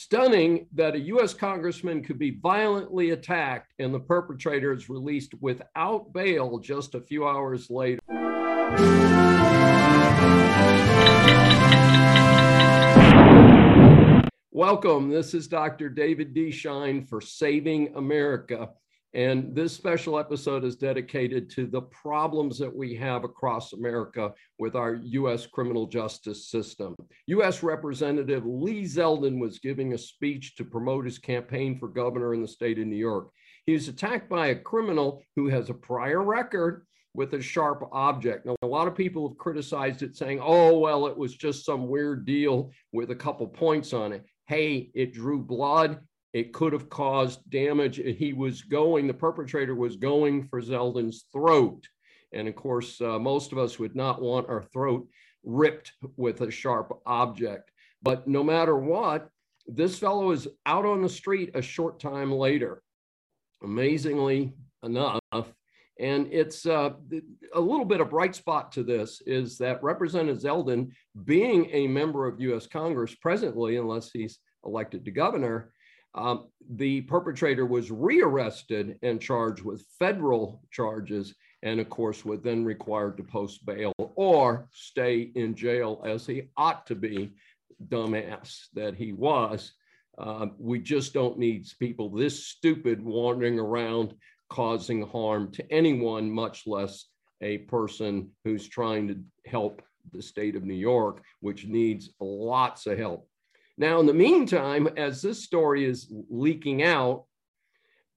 Stunning that a U.S. congressman could be violently attacked and the perpetrator is released without bail just a few hours later. Welcome. This is Dr. David D. Schein for Saving America. And this special episode is dedicated to the problems that we have across America with our U.S. criminal justice system. U.S. Representative Lee Zeldin was giving a speech to promote his campaign for governor in the state of New York. He was attacked by a criminal who has a prior record with a sharp object. Now, a lot of people have criticized it, saying, oh, well, it was just some weird deal with a couple points on it. Hey, it drew blood it could have caused damage. He was going, the perpetrator was going for Zeldin's throat. And of course, uh, most of us would not want our throat ripped with a sharp object. But no matter what, this fellow is out on the street a short time later. Amazingly enough, and it's uh, a little bit of bright spot to this is that Representative Zeldin, being a member of US Congress presently, unless he's elected to governor, um, the perpetrator was rearrested and charged with federal charges, and of course, was then required to post bail or stay in jail as he ought to be, dumbass that he was. Uh, we just don't need people this stupid wandering around causing harm to anyone, much less a person who's trying to help the state of New York, which needs lots of help. Now, in the meantime, as this story is leaking out,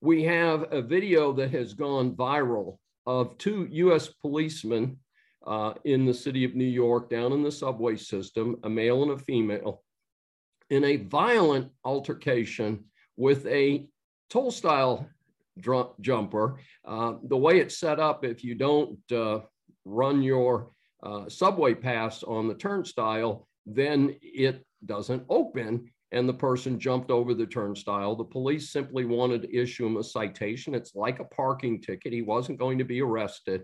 we have a video that has gone viral of two US policemen uh, in the city of New York, down in the subway system, a male and a female, in a violent altercation with a toll style dr- jumper. Uh, the way it's set up, if you don't uh, run your uh, subway pass on the turnstile, then it doesn't open and the person jumped over the turnstile. The police simply wanted to issue him a citation. It's like a parking ticket. He wasn't going to be arrested.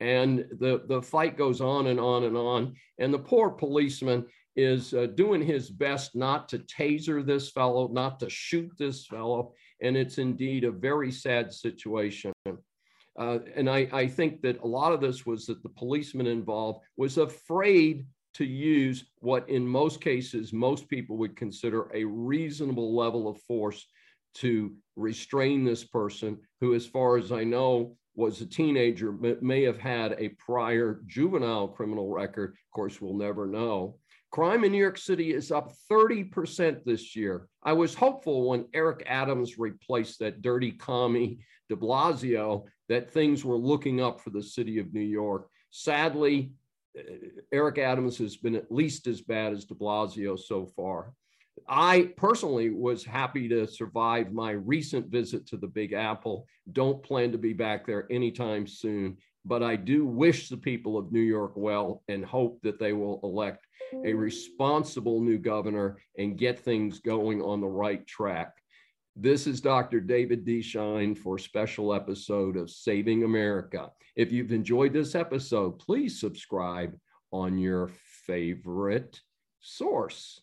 And the, the fight goes on and on and on. And the poor policeman is uh, doing his best not to taser this fellow, not to shoot this fellow. And it's indeed a very sad situation. Uh, and I, I think that a lot of this was that the policeman involved was afraid to use what in most cases most people would consider a reasonable level of force to restrain this person who as far as i know was a teenager may have had a prior juvenile criminal record. Of course we'll never know. Crime in new york city is up 30% this year. I was hopeful when eric adams replaced that dirty commie de blasio that things were looking up for the city of new york. Sadly Eric Adams has been at least as bad as de Blasio so far. I personally was happy to survive my recent visit to the Big Apple. Don't plan to be back there anytime soon, but I do wish the people of New York well and hope that they will elect a responsible new governor and get things going on the right track. This is Dr. David D. Schein for a special episode of Saving America. If you've enjoyed this episode, please subscribe on your favorite source.